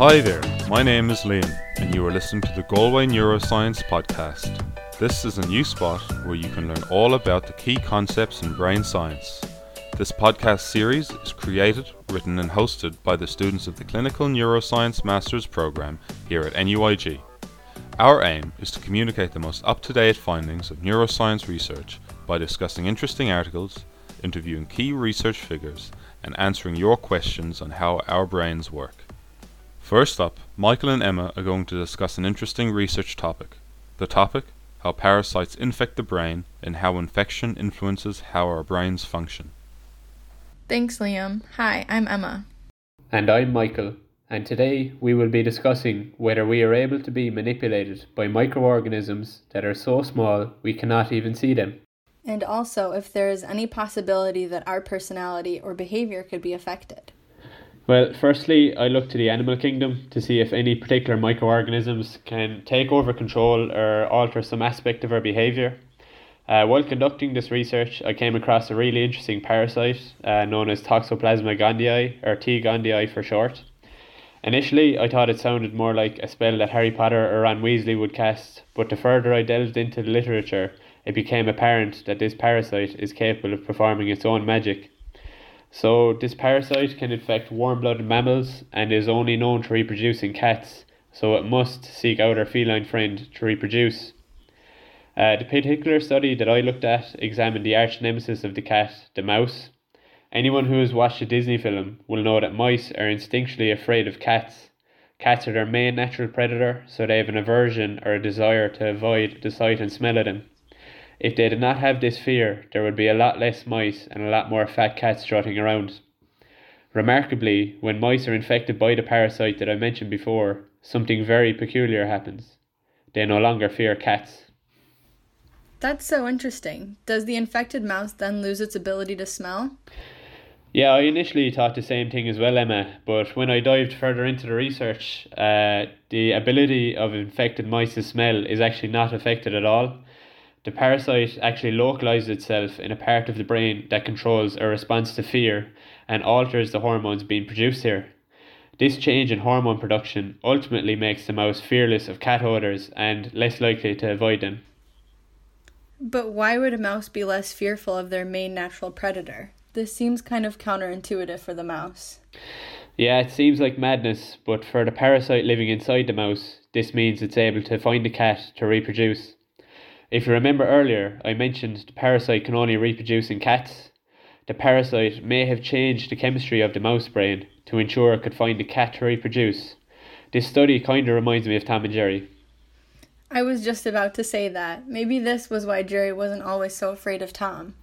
Hi there, my name is Liam, and you are listening to the Galway Neuroscience Podcast. This is a new spot where you can learn all about the key concepts in brain science. This podcast series is created, written, and hosted by the students of the Clinical Neuroscience Master's Program here at NUIG. Our aim is to communicate the most up to date findings of neuroscience research by discussing interesting articles, interviewing key research figures, and answering your questions on how our brains work. First up, Michael and Emma are going to discuss an interesting research topic. The topic how parasites infect the brain and how infection influences how our brains function. Thanks, Liam. Hi, I'm Emma. And I'm Michael, and today we will be discussing whether we are able to be manipulated by microorganisms that are so small we cannot even see them. And also if there is any possibility that our personality or behavior could be affected. Well, firstly, I look to the animal kingdom to see if any particular microorganisms can take over control or alter some aspect of our behaviour. Uh, while conducting this research, I came across a really interesting parasite uh, known as Toxoplasma gondii, or T. gondii for short. Initially, I thought it sounded more like a spell that Harry Potter or Ron Weasley would cast, but the further I delved into the literature, it became apparent that this parasite is capable of performing its own magic. So, this parasite can infect warm blooded mammals and is only known to reproduce in cats, so it must seek out our feline friend to reproduce. Uh, the particular study that I looked at examined the arch nemesis of the cat, the mouse. Anyone who has watched a Disney film will know that mice are instinctually afraid of cats. Cats are their main natural predator, so they have an aversion or a desire to avoid the sight and smell of them. If they did not have this fear, there would be a lot less mice and a lot more fat cats trotting around. Remarkably, when mice are infected by the parasite that I mentioned before, something very peculiar happens. They no longer fear cats. That's so interesting. Does the infected mouse then lose its ability to smell? Yeah, I initially thought the same thing as well, Emma, but when I dived further into the research, uh, the ability of infected mice to smell is actually not affected at all the parasite actually localizes itself in a part of the brain that controls a response to fear and alters the hormones being produced here. This change in hormone production ultimately makes the mouse fearless of cat odors and less likely to avoid them. But why would a mouse be less fearful of their main natural predator? This seems kind of counterintuitive for the mouse. Yeah, it seems like madness, but for the parasite living inside the mouse, this means it's able to find a cat to reproduce. If you remember earlier, I mentioned the parasite can only reproduce in cats. The parasite may have changed the chemistry of the mouse brain to ensure it could find a cat to reproduce. This study kind of reminds me of Tom and Jerry. I was just about to say that. Maybe this was why Jerry wasn't always so afraid of Tom.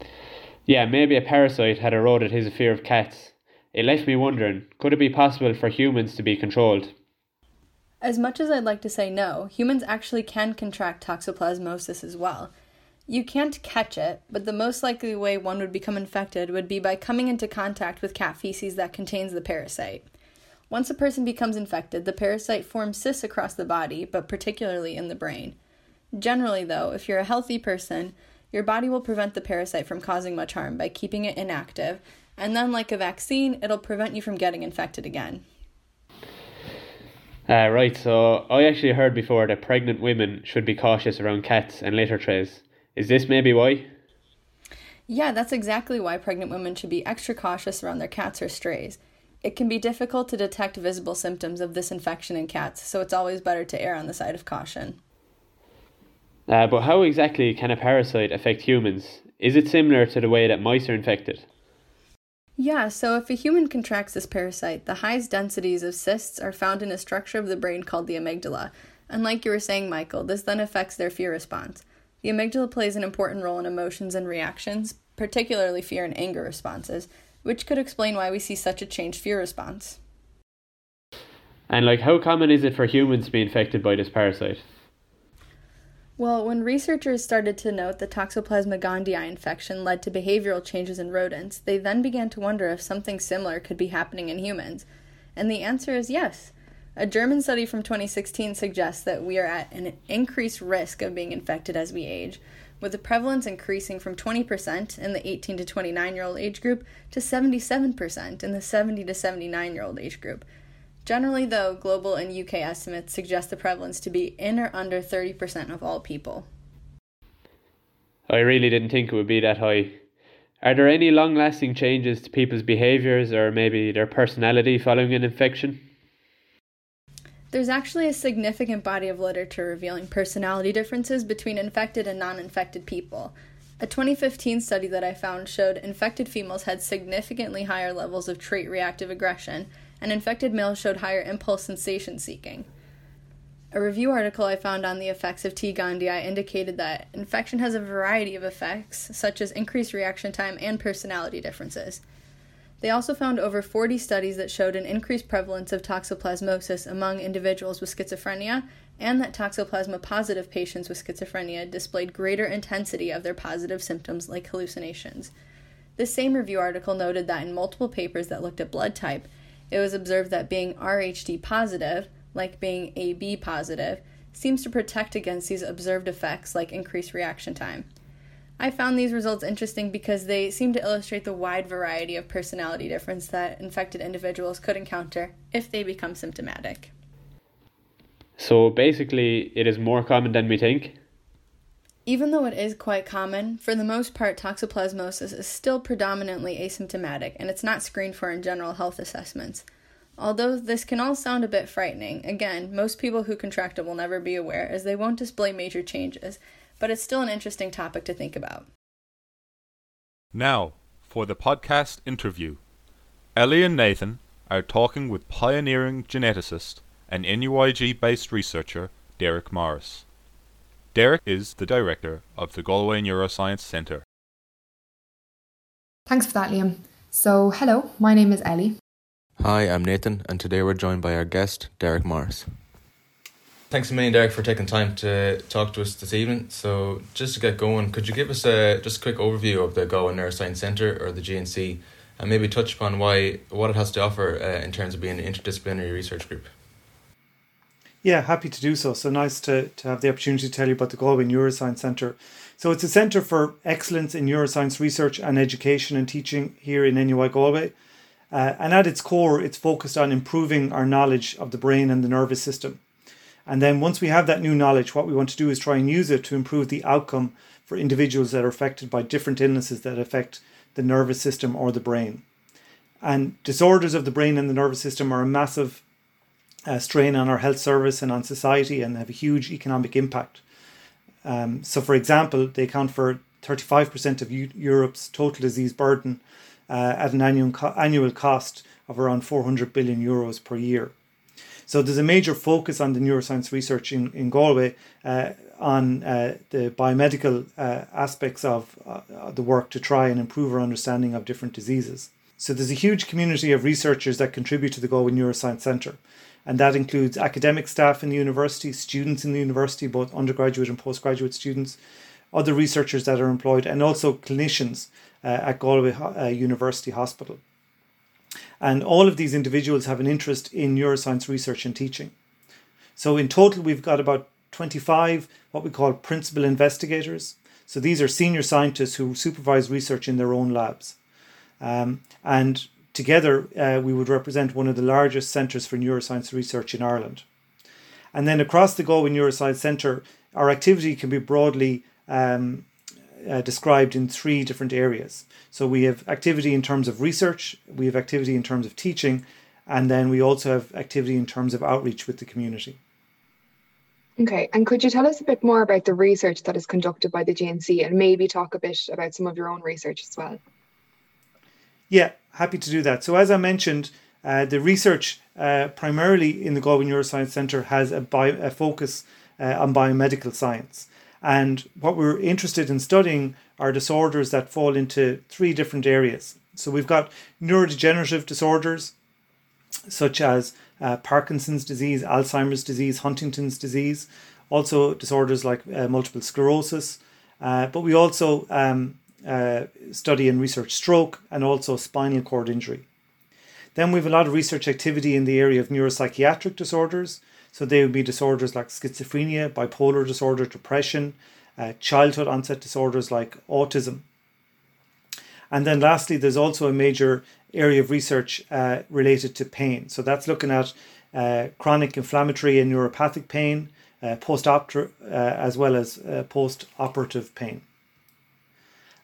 Yeah, maybe a parasite had eroded his fear of cats. It left me wondering could it be possible for humans to be controlled? As much as I'd like to say no, humans actually can contract toxoplasmosis as well. You can't catch it, but the most likely way one would become infected would be by coming into contact with cat feces that contains the parasite. Once a person becomes infected, the parasite forms cysts across the body, but particularly in the brain. Generally, though, if you're a healthy person, your body will prevent the parasite from causing much harm by keeping it inactive, and then, like a vaccine, it'll prevent you from getting infected again. Uh, right, so I actually heard before that pregnant women should be cautious around cats and litter trays. Is this maybe why? Yeah, that's exactly why pregnant women should be extra cautious around their cats or strays. It can be difficult to detect visible symptoms of this infection in cats, so it's always better to err on the side of caution. Uh, but how exactly can a parasite affect humans? Is it similar to the way that mice are infected? Yeah, so if a human contracts this parasite, the highest densities of cysts are found in a structure of the brain called the amygdala. And like you were saying, Michael, this then affects their fear response. The amygdala plays an important role in emotions and reactions, particularly fear and anger responses, which could explain why we see such a changed fear response. And like how common is it for humans to be infected by this parasite? Well, when researchers started to note that Toxoplasma gondii infection led to behavioral changes in rodents, they then began to wonder if something similar could be happening in humans. And the answer is yes. A German study from 2016 suggests that we are at an increased risk of being infected as we age, with the prevalence increasing from 20% in the 18 to 29 year old age group to 77% in the 70 to 79 year old age group. Generally, though, global and UK estimates suggest the prevalence to be in or under 30% of all people. I really didn't think it would be that high. Are there any long lasting changes to people's behaviours or maybe their personality following an infection? There's actually a significant body of literature revealing personality differences between infected and non infected people. A 2015 study that I found showed infected females had significantly higher levels of trait reactive aggression, and infected males showed higher impulse sensation seeking. A review article I found on the effects of T. gondii indicated that infection has a variety of effects, such as increased reaction time and personality differences. They also found over 40 studies that showed an increased prevalence of toxoplasmosis among individuals with schizophrenia, and that toxoplasma positive patients with schizophrenia displayed greater intensity of their positive symptoms like hallucinations. This same review article noted that in multiple papers that looked at blood type, it was observed that being RHD positive, like being AB positive, seems to protect against these observed effects like increased reaction time. I found these results interesting because they seem to illustrate the wide variety of personality difference that infected individuals could encounter if they become symptomatic. So basically, it is more common than we think? Even though it is quite common, for the most part, toxoplasmosis is still predominantly asymptomatic and it's not screened for in general health assessments. Although this can all sound a bit frightening, again, most people who contract it will never be aware as they won't display major changes, but it's still an interesting topic to think about. Now, for the podcast interview. Ellie and Nathan are talking with pioneering geneticist and NUIG based researcher Derek Morris. Derek is the director of the Galway Neuroscience Centre. Thanks for that, Liam. So, hello, my name is Ellie. Hi, I'm Nathan, and today we're joined by our guest, Derek Morris. Thanks a million, Derek, for taking time to talk to us this evening. So, just to get going, could you give us a just a quick overview of the Galway Neuroscience Centre or the GNC, and maybe touch upon why what it has to offer uh, in terms of being an interdisciplinary research group? Yeah, happy to do so. So nice to, to have the opportunity to tell you about the Galway Neuroscience Centre. So it's a centre for excellence in neuroscience research and education and teaching here in NUI Galway. Uh, and at its core, it's focused on improving our knowledge of the brain and the nervous system. And then once we have that new knowledge, what we want to do is try and use it to improve the outcome for individuals that are affected by different illnesses that affect the nervous system or the brain. And disorders of the brain and the nervous system are a massive uh, strain on our health service and on society and have a huge economic impact. Um, so, for example, they account for 35% of U- Europe's total disease burden uh, at an annual, co- annual cost of around 400 billion euros per year. So there's a major focus on the neuroscience research in, in Galway uh, on uh, the biomedical uh, aspects of uh, the work to try and improve our understanding of different diseases. So there's a huge community of researchers that contribute to the Galway Neuroscience Centre. And that includes academic staff in the university, students in the university, both undergraduate and postgraduate students, other researchers that are employed, and also clinicians uh, at Galway uh, University Hospital. And all of these individuals have an interest in neuroscience research and teaching. So, in total, we've got about 25 what we call principal investigators. So, these are senior scientists who supervise research in their own labs. Um, and together, uh, we would represent one of the largest centres for neuroscience research in Ireland. And then across the Galway Neuroscience Centre, our activity can be broadly um, uh, described in three different areas. So we have activity in terms of research, we have activity in terms of teaching, and then we also have activity in terms of outreach with the community. Okay, and could you tell us a bit more about the research that is conducted by the GNC and maybe talk a bit about some of your own research as well? Yeah, happy to do that. So, as I mentioned, uh, the research uh, primarily in the Galway Neuroscience Centre has a, bio, a focus uh, on biomedical science. And what we're interested in studying are disorders that fall into three different areas. So we've got neurodegenerative disorders, such as uh, Parkinson's disease, Alzheimer's disease, Huntington's disease, also disorders like uh, multiple sclerosis. Uh, but we also um, uh, study and research stroke and also spinal cord injury. Then we have a lot of research activity in the area of neuropsychiatric disorders. So they would be disorders like schizophrenia, bipolar disorder, depression, uh, childhood onset disorders like autism. And then lastly, there's also a major area of research uh, related to pain. So that's looking at uh, chronic inflammatory and neuropathic pain, uh, post op uh, as well as uh, post operative pain.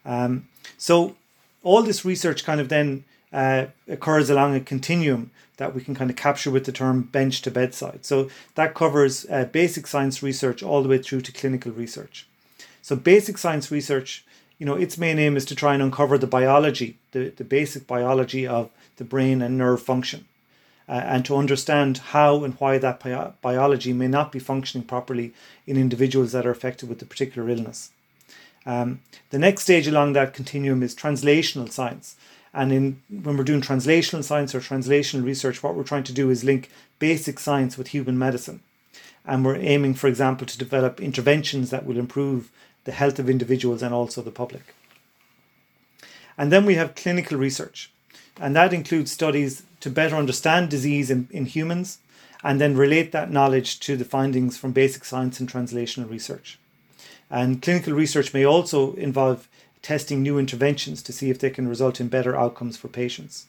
Um, so, all this research kind of then uh, occurs along a continuum that we can kind of capture with the term bench to bedside. So, that covers uh, basic science research all the way through to clinical research. So, basic science research, you know, its main aim is to try and uncover the biology, the, the basic biology of the brain and nerve function uh, and to understand how and why that bi- biology may not be functioning properly in individuals that are affected with a particular illness. Um, the next stage along that continuum is translational science. And in when we're doing translational science or translational research, what we're trying to do is link basic science with human medicine. And we're aiming, for example, to develop interventions that will improve the health of individuals and also the public. And then we have clinical research and that includes studies to better understand disease in, in humans and then relate that knowledge to the findings from basic science and translational research. And clinical research may also involve testing new interventions to see if they can result in better outcomes for patients.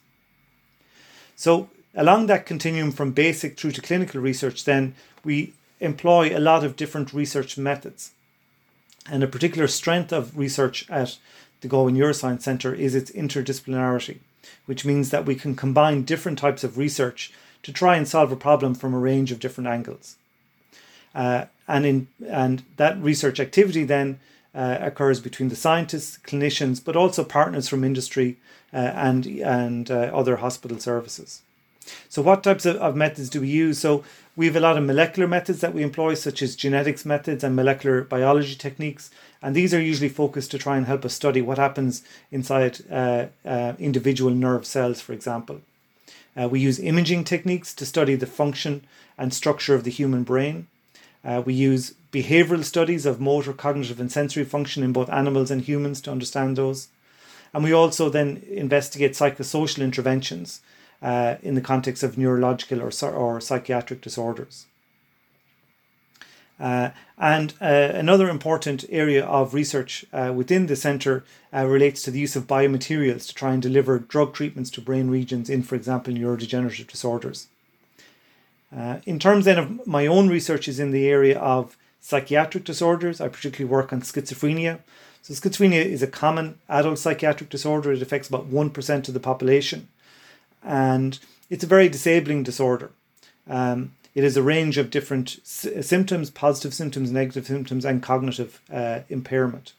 So, along that continuum from basic through to clinical research, then we employ a lot of different research methods. And a particular strength of research at the Galway Neuroscience Centre is its interdisciplinarity which means that we can combine different types of research to try and solve a problem from a range of different angles. Uh, and in and that research activity then uh, occurs between the scientists, clinicians, but also partners from industry uh, and and uh, other hospital services. So, what types of, of methods do we use? So, we have a lot of molecular methods that we employ, such as genetics methods and molecular biology techniques, and these are usually focused to try and help us study what happens inside uh, uh, individual nerve cells, for example. Uh, we use imaging techniques to study the function and structure of the human brain. Uh, we use behavioral studies of motor, cognitive, and sensory function in both animals and humans to understand those. And we also then investigate psychosocial interventions uh, in the context of neurological or, or psychiatric disorders. Uh, and uh, another important area of research uh, within the centre uh, relates to the use of biomaterials to try and deliver drug treatments to brain regions in, for example, neurodegenerative disorders. Uh, in terms then of my own research is in the area of psychiatric disorders. I particularly work on schizophrenia. So schizophrenia is a common adult psychiatric disorder. It affects about 1% of the population. And it's a very disabling disorder. Um, it is a range of different s- symptoms positive symptoms, negative symptoms, and cognitive uh, impairment.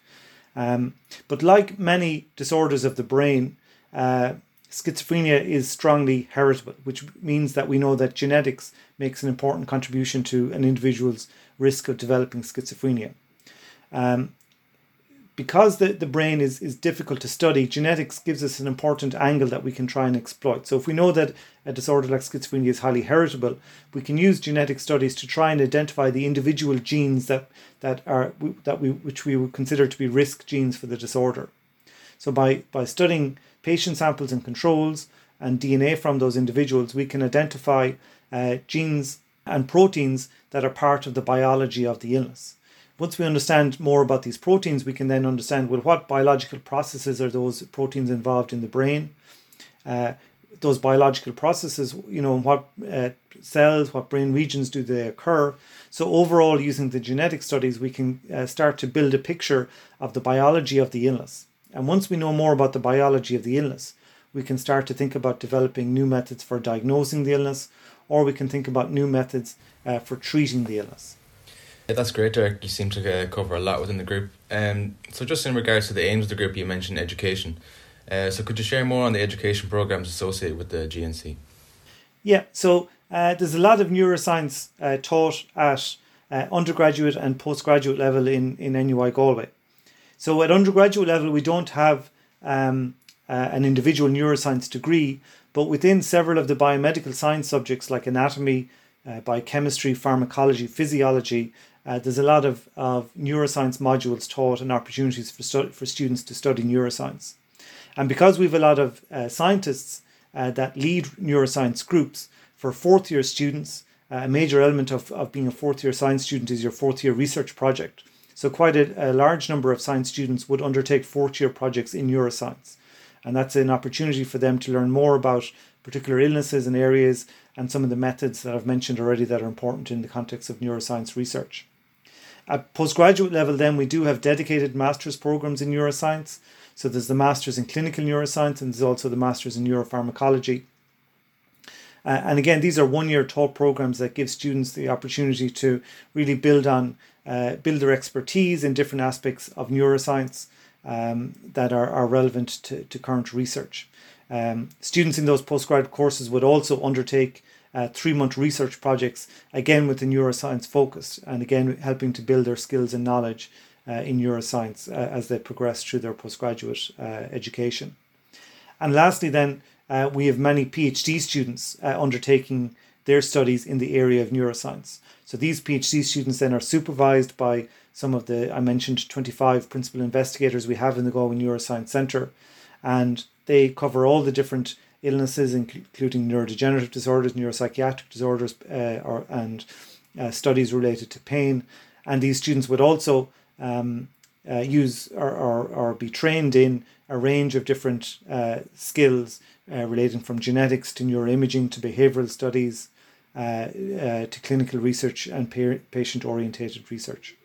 Um, but like many disorders of the brain, uh, schizophrenia is strongly heritable, which means that we know that genetics makes an important contribution to an individual's risk of developing schizophrenia. Um, because the, the brain is, is difficult to study, genetics gives us an important angle that we can try and exploit. So if we know that a disorder like schizophrenia is highly heritable, we can use genetic studies to try and identify the individual genes that, that are that we which we would consider to be risk genes for the disorder. So by, by studying patient samples and controls and DNA from those individuals, we can identify uh, genes and proteins that are part of the biology of the illness once we understand more about these proteins, we can then understand well what biological processes are those proteins involved in the brain. Uh, those biological processes, you know, what uh, cells, what brain regions do they occur. So, overall, using the genetic studies, we can uh, start to build a picture of the biology of the illness. And once we know more about the biology of the illness, we can start to think about developing new methods for diagnosing the illness, or we can think about new methods uh, for treating the illness. Yeah, that's great, Derek. You seem to uh, cover a lot within the group. Um, so, just in regards to the aims of the group, you mentioned education. Uh, so, could you share more on the education programs associated with the GNC? Yeah, so uh, there's a lot of neuroscience uh, taught at uh, undergraduate and postgraduate level in, in NUI Galway. So, at undergraduate level, we don't have um, uh, an individual neuroscience degree, but within several of the biomedical science subjects like anatomy, uh, biochemistry, pharmacology, physiology, uh, there's a lot of, of neuroscience modules taught and opportunities for, stu- for students to study neuroscience. And because we have a lot of uh, scientists uh, that lead neuroscience groups for fourth year students, uh, a major element of, of being a fourth year science student is your fourth year research project. So, quite a, a large number of science students would undertake fourth year projects in neuroscience. And that's an opportunity for them to learn more about particular illnesses and areas and some of the methods that I've mentioned already that are important in the context of neuroscience research. At postgraduate level, then, we do have dedicated master's programs in neuroscience. So there's the master's in clinical neuroscience and there's also the master's in neuropharmacology. Uh, and again, these are one year taught programs that give students the opportunity to really build on, uh, build their expertise in different aspects of neuroscience um, that are, are relevant to, to current research. Um, students in those postgraduate courses would also undertake uh, three month research projects, again with the neuroscience focus, and again helping to build their skills and knowledge uh, in neuroscience uh, as they progress through their postgraduate uh, education. And lastly, then, uh, we have many PhD students uh, undertaking their studies in the area of neuroscience. So these PhD students then are supervised by some of the, I mentioned, 25 principal investigators we have in the Galway Neuroscience Centre, and they cover all the different illnesses, including neurodegenerative disorders, neuropsychiatric disorders, uh, or, and uh, studies related to pain. And these students would also um, uh, use or, or, or be trained in a range of different uh, skills uh, relating from genetics to neuroimaging to behavioral studies to clinical research and patient orientated research.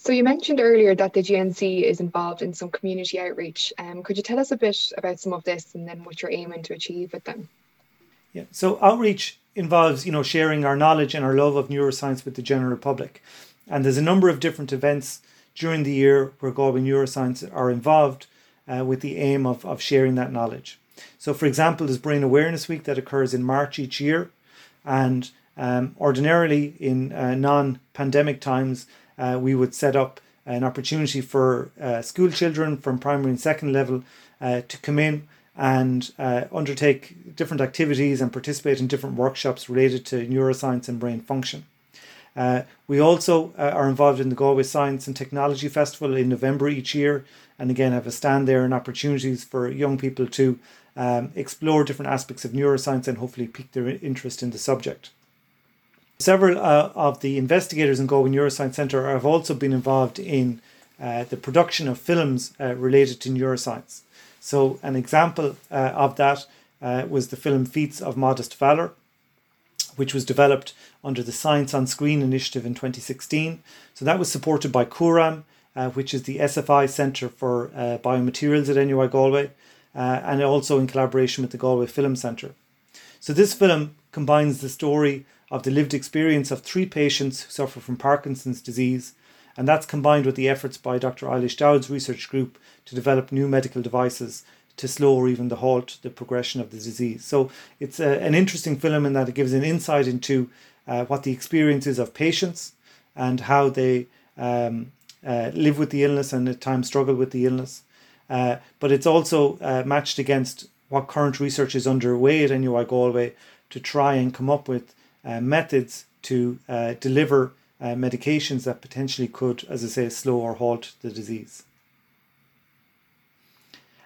So you mentioned earlier that the GNC is involved in some community outreach. Um, could you tell us a bit about some of this and then what you're aiming to achieve with them? Yeah, so outreach involves, you know, sharing our knowledge and our love of neuroscience with the general public. And there's a number of different events during the year where Galway Neuroscience are involved uh, with the aim of, of sharing that knowledge. So, for example, there's Brain Awareness Week that occurs in March each year. And um, ordinarily, in uh, non pandemic times, uh, we would set up an opportunity for uh, school children from primary and second level uh, to come in and uh, undertake different activities and participate in different workshops related to neuroscience and brain function. Uh, we also are involved in the Galway Science and Technology Festival in November each year, and again have a stand there and opportunities for young people to um, explore different aspects of neuroscience and hopefully pique their interest in the subject. Several uh, of the investigators in Galway Neuroscience Centre have also been involved in uh, the production of films uh, related to neuroscience. So, an example uh, of that uh, was the film Feats of Modest Valour, which was developed under the Science on Screen initiative in 2016. So, that was supported by CURAM, uh, which is the SFI Centre for Biomaterials at NUI Galway, and also in collaboration with the Galway Film Centre. So, this film combines the story of the lived experience of three patients who suffer from Parkinson's disease, and that's combined with the efforts by Dr. Eilís Dowd's research group to develop new medical devices to slow or even to halt the progression of the disease. So it's a, an interesting film in that it gives an insight into uh, what the experience is of patients and how they um, uh, live with the illness and at times struggle with the illness. Uh, but it's also uh, matched against what current research is underway at NUI Galway to try and come up with uh, methods to uh, deliver uh, medications that potentially could, as I say, slow or halt the disease.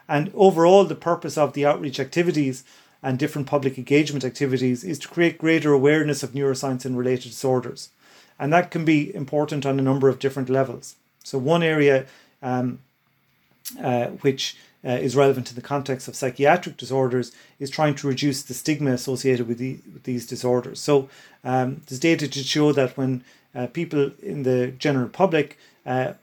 And overall, the purpose of the outreach activities and different public engagement activities is to create greater awareness of neuroscience and related disorders. And that can be important on a number of different levels. So, one area um, uh, which uh, is relevant in the context of psychiatric disorders is trying to reduce the stigma associated with, the, with these disorders. So um, there's data to show that when uh, people in the general public uh,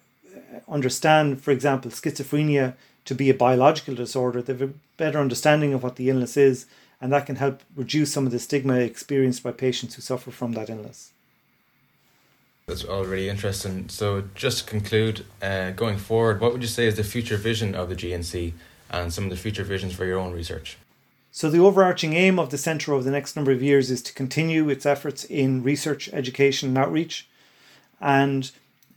understand, for example, schizophrenia to be a biological disorder, they have a better understanding of what the illness is, and that can help reduce some of the stigma experienced by patients who suffer from that illness. That's all really interesting. So, just to conclude, uh, going forward, what would you say is the future vision of the GNC and some of the future visions for your own research? So, the overarching aim of the centre over the next number of years is to continue its efforts in research, education, and outreach. And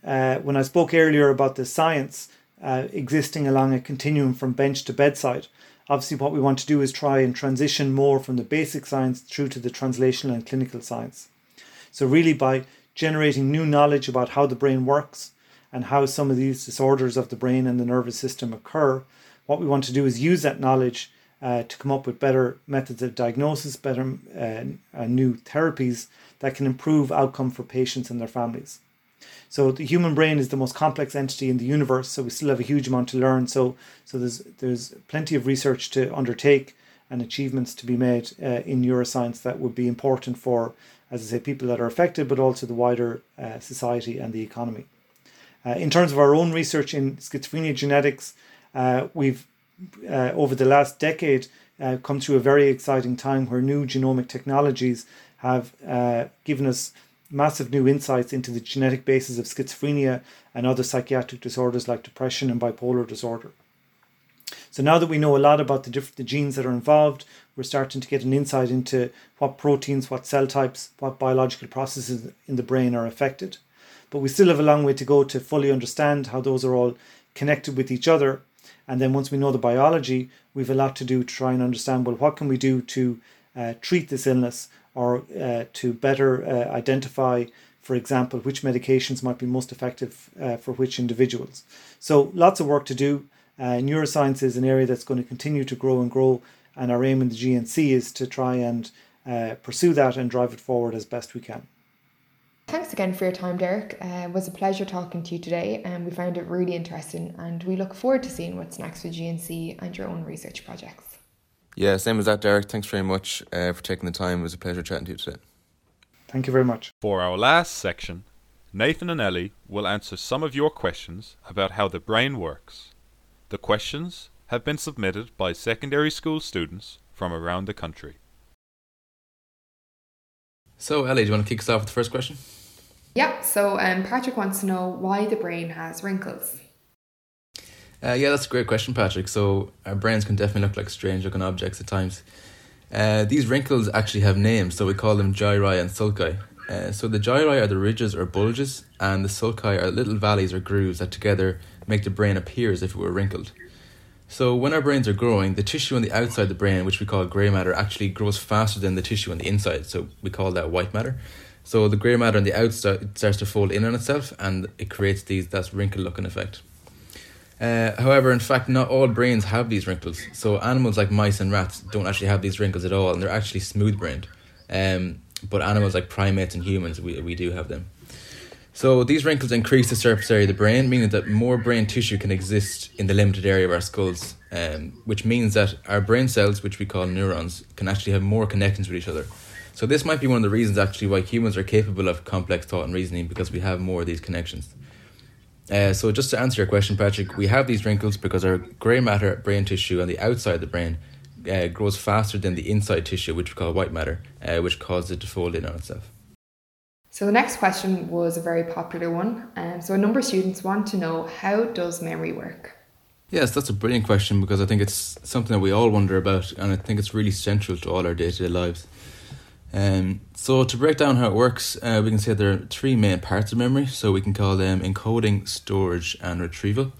uh, when I spoke earlier about the science uh, existing along a continuum from bench to bedside, obviously what we want to do is try and transition more from the basic science through to the translational and clinical science. So, really, by generating new knowledge about how the brain works and how some of these disorders of the brain and the nervous system occur. What we want to do is use that knowledge uh, to come up with better methods of diagnosis, better uh, uh, new therapies that can improve outcome for patients and their families. So the human brain is the most complex entity in the universe, so we still have a huge amount to learn. So so there's there's plenty of research to undertake and achievements to be made uh, in neuroscience that would be important for, as I say, people that are affected, but also the wider uh, society and the economy. Uh, in terms of our own research in schizophrenia genetics, uh, we've uh, over the last decade come through a very exciting time where new genomic technologies have given us massive new insights into the genetic basis of schizophrenia and other psychiatric disorders like depression and bipolar disorder. So now that we know a lot about the different the genes that are involved, we're starting to get an insight into what proteins, what cell types, what biological processes in the brain are affected. But we still have a long way to go to fully understand how those are all connected with each other. And then once we know the biology, we've a lot to do to try and understand well, what can we do to uh, treat this illness or uh, to better uh, identify, for example, which medications might be most effective uh, for which individuals. So, lots of work to do. Uh, neuroscience is an area that's going to continue to grow and grow, and our aim in the GNC is to try and uh, pursue that and drive it forward as best we can. Thanks again for your time, Derek. Uh, it was a pleasure talking to you today, and we found it really interesting. And we look forward to seeing what's next for GNC and your own research projects. Yeah, same as that, Derek. Thanks very much uh, for taking the time. It was a pleasure chatting to you today. Thank you very much. For our last section, Nathan and Ellie will answer some of your questions about how the brain works. The questions have been submitted by secondary school students from around the country. So, Ellie, do you want to kick us off with the first question? Yeah, so um, Patrick wants to know why the brain has wrinkles. Uh, yeah, that's a great question, Patrick. So our brains can definitely look like strange looking objects at times. Uh, these wrinkles actually have names, so we call them gyri and sulci. Uh, so the gyri are the ridges or bulges, and the sulci are little valleys or grooves that together make the brain appear as if it were wrinkled. So when our brains are growing, the tissue on the outside of the brain, which we call grey matter, actually grows faster than the tissue on the inside. So we call that white matter. So the grey matter on the outside starts to fold in on itself, and it creates these that wrinkle looking effect. Uh, however, in fact, not all brains have these wrinkles. So animals like mice and rats don't actually have these wrinkles at all, and they're actually smooth brained. Um, but animals like primates and humans, we, we do have them. So these wrinkles increase the surface area of the brain, meaning that more brain tissue can exist in the limited area of our skulls, um, which means that our brain cells, which we call neurons, can actually have more connections with each other. So this might be one of the reasons actually why humans are capable of complex thought and reasoning because we have more of these connections. Uh, so just to answer your question, Patrick, we have these wrinkles because our grey matter brain tissue on the outside of the brain uh, grows faster than the inside tissue, which we call white matter, uh, which causes it to fold in on itself. So the next question was a very popular one. Um, so a number of students want to know how does memory work? Yes, that's a brilliant question because I think it's something that we all wonder about, and I think it's really central to all our day to day lives. Um, so to break down how it works, uh, we can say there are three main parts of memory. So we can call them encoding, storage, and retrieval.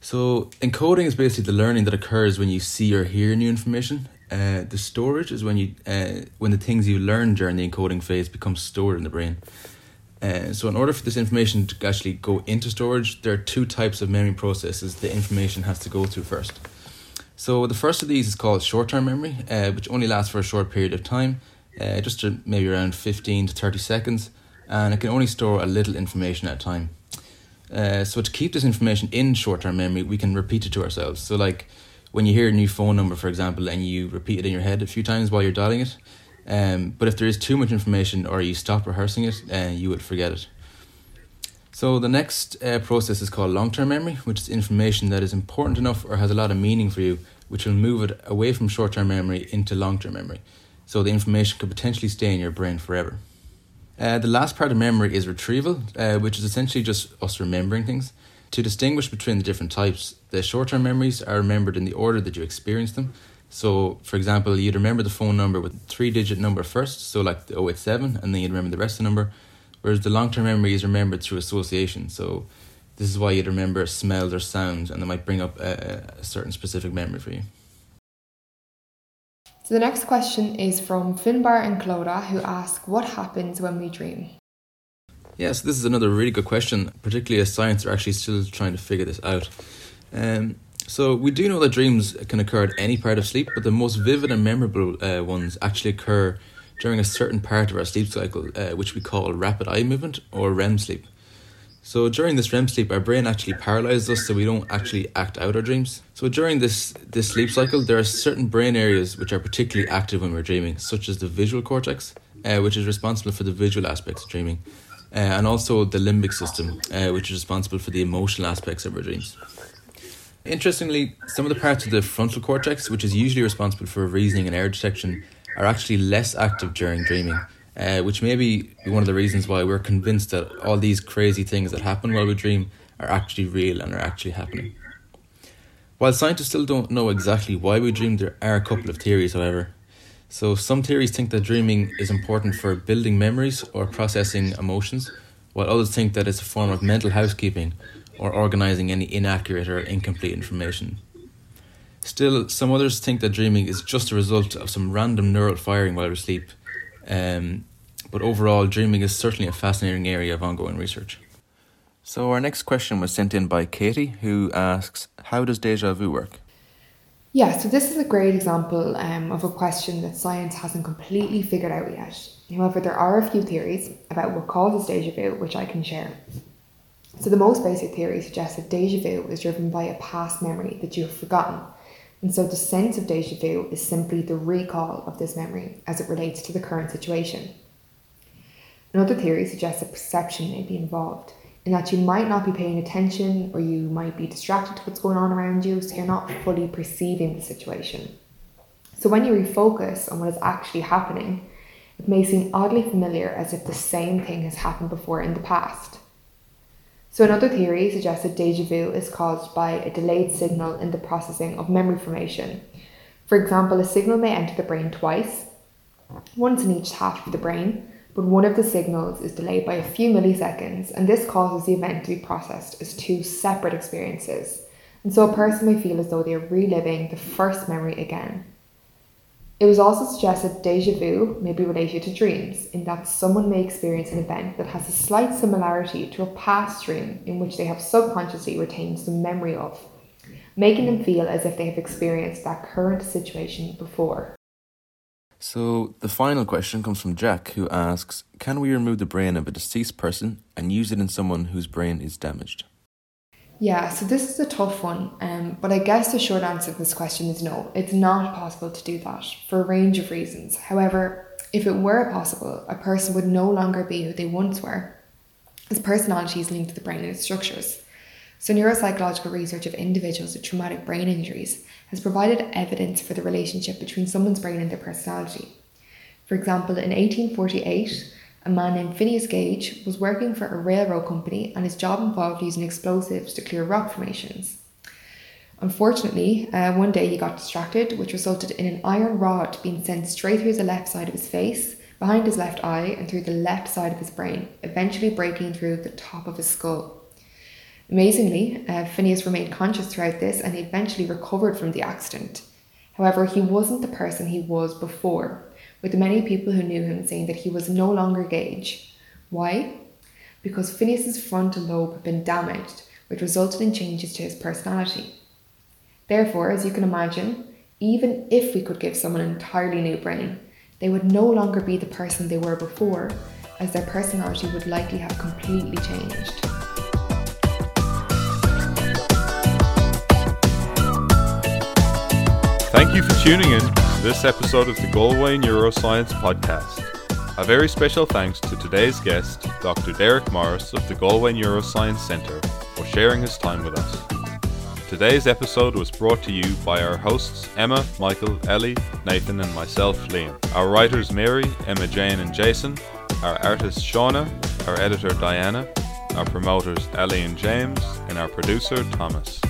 So encoding is basically the learning that occurs when you see or hear new information. Uh, the storage is when you uh, when the things you learn during the encoding phase become stored in the brain. Uh, so in order for this information to actually go into storage, there are two types of memory processes the information has to go through first. So the first of these is called short-term memory, uh, which only lasts for a short period of time uh, just maybe around 15 to 30 seconds, and it can only store a little information at a time. Uh, so to keep this information in short-term memory, we can repeat it to ourselves. So like when you hear a new phone number, for example, and you repeat it in your head a few times while you're dialing it. Um, but if there is too much information or you stop rehearsing it, uh, you will forget it. So the next uh, process is called long-term memory, which is information that is important enough or has a lot of meaning for you, which will move it away from short-term memory into long-term memory so the information could potentially stay in your brain forever. Uh, the last part of memory is retrieval, uh, which is essentially just us remembering things. To distinguish between the different types, the short term memories are remembered in the order that you experience them. So, for example, you'd remember the phone number with three digit number first, so like the 087, and then you'd remember the rest of the number. Whereas the long term memory is remembered through association. So, this is why you'd remember smells or sounds, and they might bring up a, a certain specific memory for you. So the next question is from Finbar and Clodagh, who ask, What happens when we dream? Yes, this is another really good question, particularly as science are actually still trying to figure this out. Um, so we do know that dreams can occur at any part of sleep, but the most vivid and memorable uh, ones actually occur during a certain part of our sleep cycle, uh, which we call rapid eye movement or REM sleep. So during this REM sleep, our brain actually paralyzes us so we don't actually act out our dreams. So during this, this sleep cycle, there are certain brain areas which are particularly active when we're dreaming, such as the visual cortex, uh, which is responsible for the visual aspects of dreaming, and also the limbic system, uh, which is responsible for the emotional aspects of our dreams. Interestingly, some of the parts of the frontal cortex, which is usually responsible for reasoning and error detection, are actually less active during dreaming uh, which may be one of the reasons why we're convinced that all these crazy things that happen while we dream are actually real and are actually happening. While scientists still don't know exactly why we dream, there are a couple of theories, however. So, some theories think that dreaming is important for building memories or processing emotions, while others think that it's a form of mental housekeeping or organizing any inaccurate or incomplete information. Still, some others think that dreaming is just a result of some random neural firing while we're asleep um, but overall, dreaming is certainly a fascinating area of ongoing research. So, our next question was sent in by Katie, who asks How does deja vu work? Yeah, so this is a great example um, of a question that science hasn't completely figured out yet. However, there are a few theories about what causes deja vu, which I can share. So, the most basic theory suggests that deja vu is driven by a past memory that you have forgotten and so the sense of deja vu is simply the recall of this memory as it relates to the current situation. Another theory suggests that perception may be involved, that you might not be paying attention or you might be distracted to what's going on around you, so you're not fully perceiving the situation. So when you refocus on what is actually happening, it may seem oddly familiar as if the same thing has happened before in the past. So, another theory suggests that deja vu is caused by a delayed signal in the processing of memory formation. For example, a signal may enter the brain twice, once in each half of the brain, but one of the signals is delayed by a few milliseconds, and this causes the event to be processed as two separate experiences. And so a person may feel as though they are reliving the first memory again. It was also suggested that deja vu may be related to dreams, in that someone may experience an event that has a slight similarity to a past dream in which they have subconsciously retained some memory of, making them feel as if they have experienced that current situation before. So, the final question comes from Jack, who asks Can we remove the brain of a deceased person and use it in someone whose brain is damaged? Yeah, so this is a tough one, um, but I guess the short answer to this question is no. It's not possible to do that for a range of reasons. However, if it were possible, a person would no longer be who they once were, as personality is linked to the brain and its structures. So, neuropsychological research of individuals with traumatic brain injuries has provided evidence for the relationship between someone's brain and their personality. For example, in 1848, a man named Phineas Gage was working for a railroad company and his job involved using explosives to clear rock formations. Unfortunately, uh, one day he got distracted, which resulted in an iron rod being sent straight through the left side of his face, behind his left eye, and through the left side of his brain, eventually breaking through the top of his skull. Amazingly, uh, Phineas remained conscious throughout this and he eventually recovered from the accident. However, he wasn't the person he was before with many people who knew him saying that he was no longer Gage. Why? Because Phineas's frontal lobe had been damaged, which resulted in changes to his personality. Therefore, as you can imagine, even if we could give someone an entirely new brain, they would no longer be the person they were before, as their personality would likely have completely changed. Thank you for tuning in to this episode of the Galway Neuroscience Podcast. A very special thanks to today's guest, Dr. Derek Morris of the Galway Neuroscience Centre, for sharing his time with us. Today's episode was brought to you by our hosts Emma, Michael, Ellie, Nathan, and myself, Liam. Our writers Mary, Emma Jane, and Jason, our artist Shauna, our editor Diana, our promoters Ellie and James, and our producer Thomas.